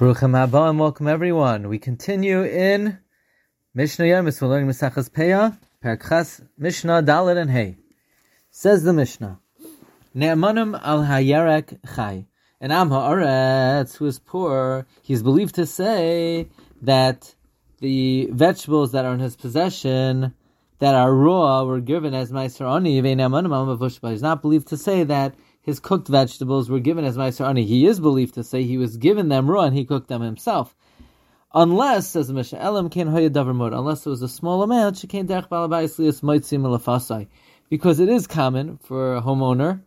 Baruchim Haba and welcome everyone. We continue in Mishnah Yemis. We're learning Maseches Peah, Perek Ches, Mishnah, Daled, and Hey. Says the Mishnah, Ne'emanim al hayarek chai. And Am Haaretz, who is poor, he's believed to say that the vegetables that are in his possession that are raw were given as Meiser Ani. He's not believed to say that his cooked vegetables were given as Meiser Ani. He is believed to say he was given them raw and he cooked them himself. Unless, says Elam ken davar unless it was a small amount, shekain derech balabais lias moitzim lefasai. Because it is common for a homeowner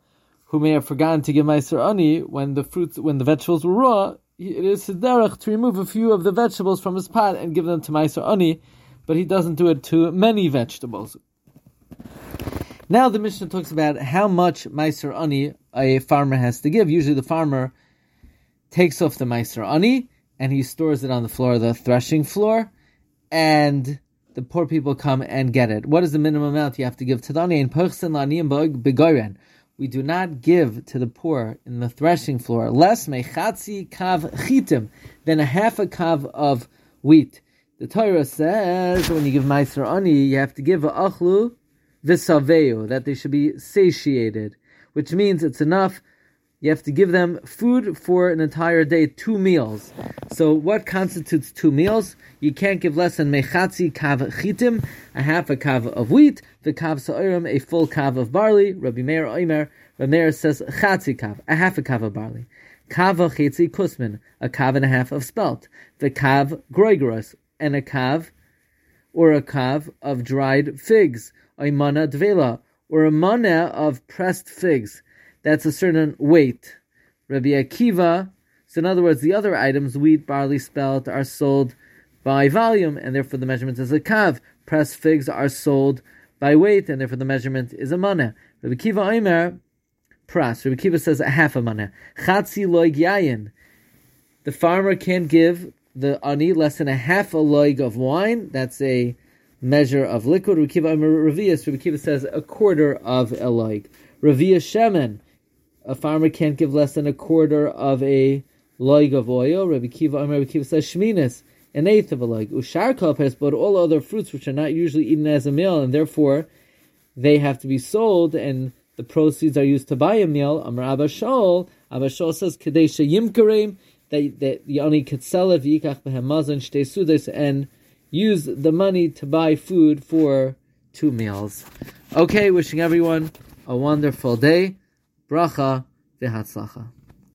who may have forgotten to give Meiser Ani when the fruits, when the vegetables were raw, it is his derech to remove a few of the vegetables from his pot and give them to Meiser Ani, but he doesn't do it to many vegetables. Now the Mishnah talks about how much Meiser Ani a farmer has to give. Usually the farmer takes off the Meiser Ani and he stores it on the floor, the threshing floor, and the poor people come and get it. What is the minimum amount you have to give to the ani? In begoren, we do not give to the poor in the threshing floor less mechatzi kav chitim than a half a kav of wheat. The Torah says when you give meiser ani, you have to give a achlu v'saveu, that they should be satiated, which means it's enough. You have to give them food for an entire day, two meals. So, what constitutes two meals? You can't give less than mechatzi kav chitim, a half a kav of wheat, the kav sa'irim, a full kav of barley. Rabbi Meir Oimer, Rabbi Meir says chatzi kav, a half a kav of barley. Kav chetzi kusmin, a kav and a half of spelt. The kav groigoros, and a kav or a kav of dried figs a mana dvela, or a mana of pressed figs. That's a certain weight. Rabbi Akiva, so in other words, the other items, wheat, barley, spelt, are sold by volume, and therefore the measurement is a kav. Pressed figs are sold by weight, and therefore the measurement is a mana. Rabbi Akiva Omer, pras. Rabbi Akiva says a half a mana. Chatzi loig yayin. The farmer can't give the ani less than a half a loig of wine. That's a measure of liquid. Rekiva Ravias, Rekiva says a quarter of a loig. Ravia Shemen, a farmer can't give less than a quarter of a loig of oil. Rabbi Kiva, Rabbi Kiva says shminis, an eighth of a loig. Ushar kalpes, but all other fruits which are not usually eaten as a meal, and therefore they have to be sold, and the proceeds are used to buy a meal. Amar Abba Shaul, Abba Shaul says kadesha yimkarim that that only could sell it v'yikach shtei and use the money to buy food for two meals. Okay, wishing everyone a wonderful day. Bracha v'hatzlacha.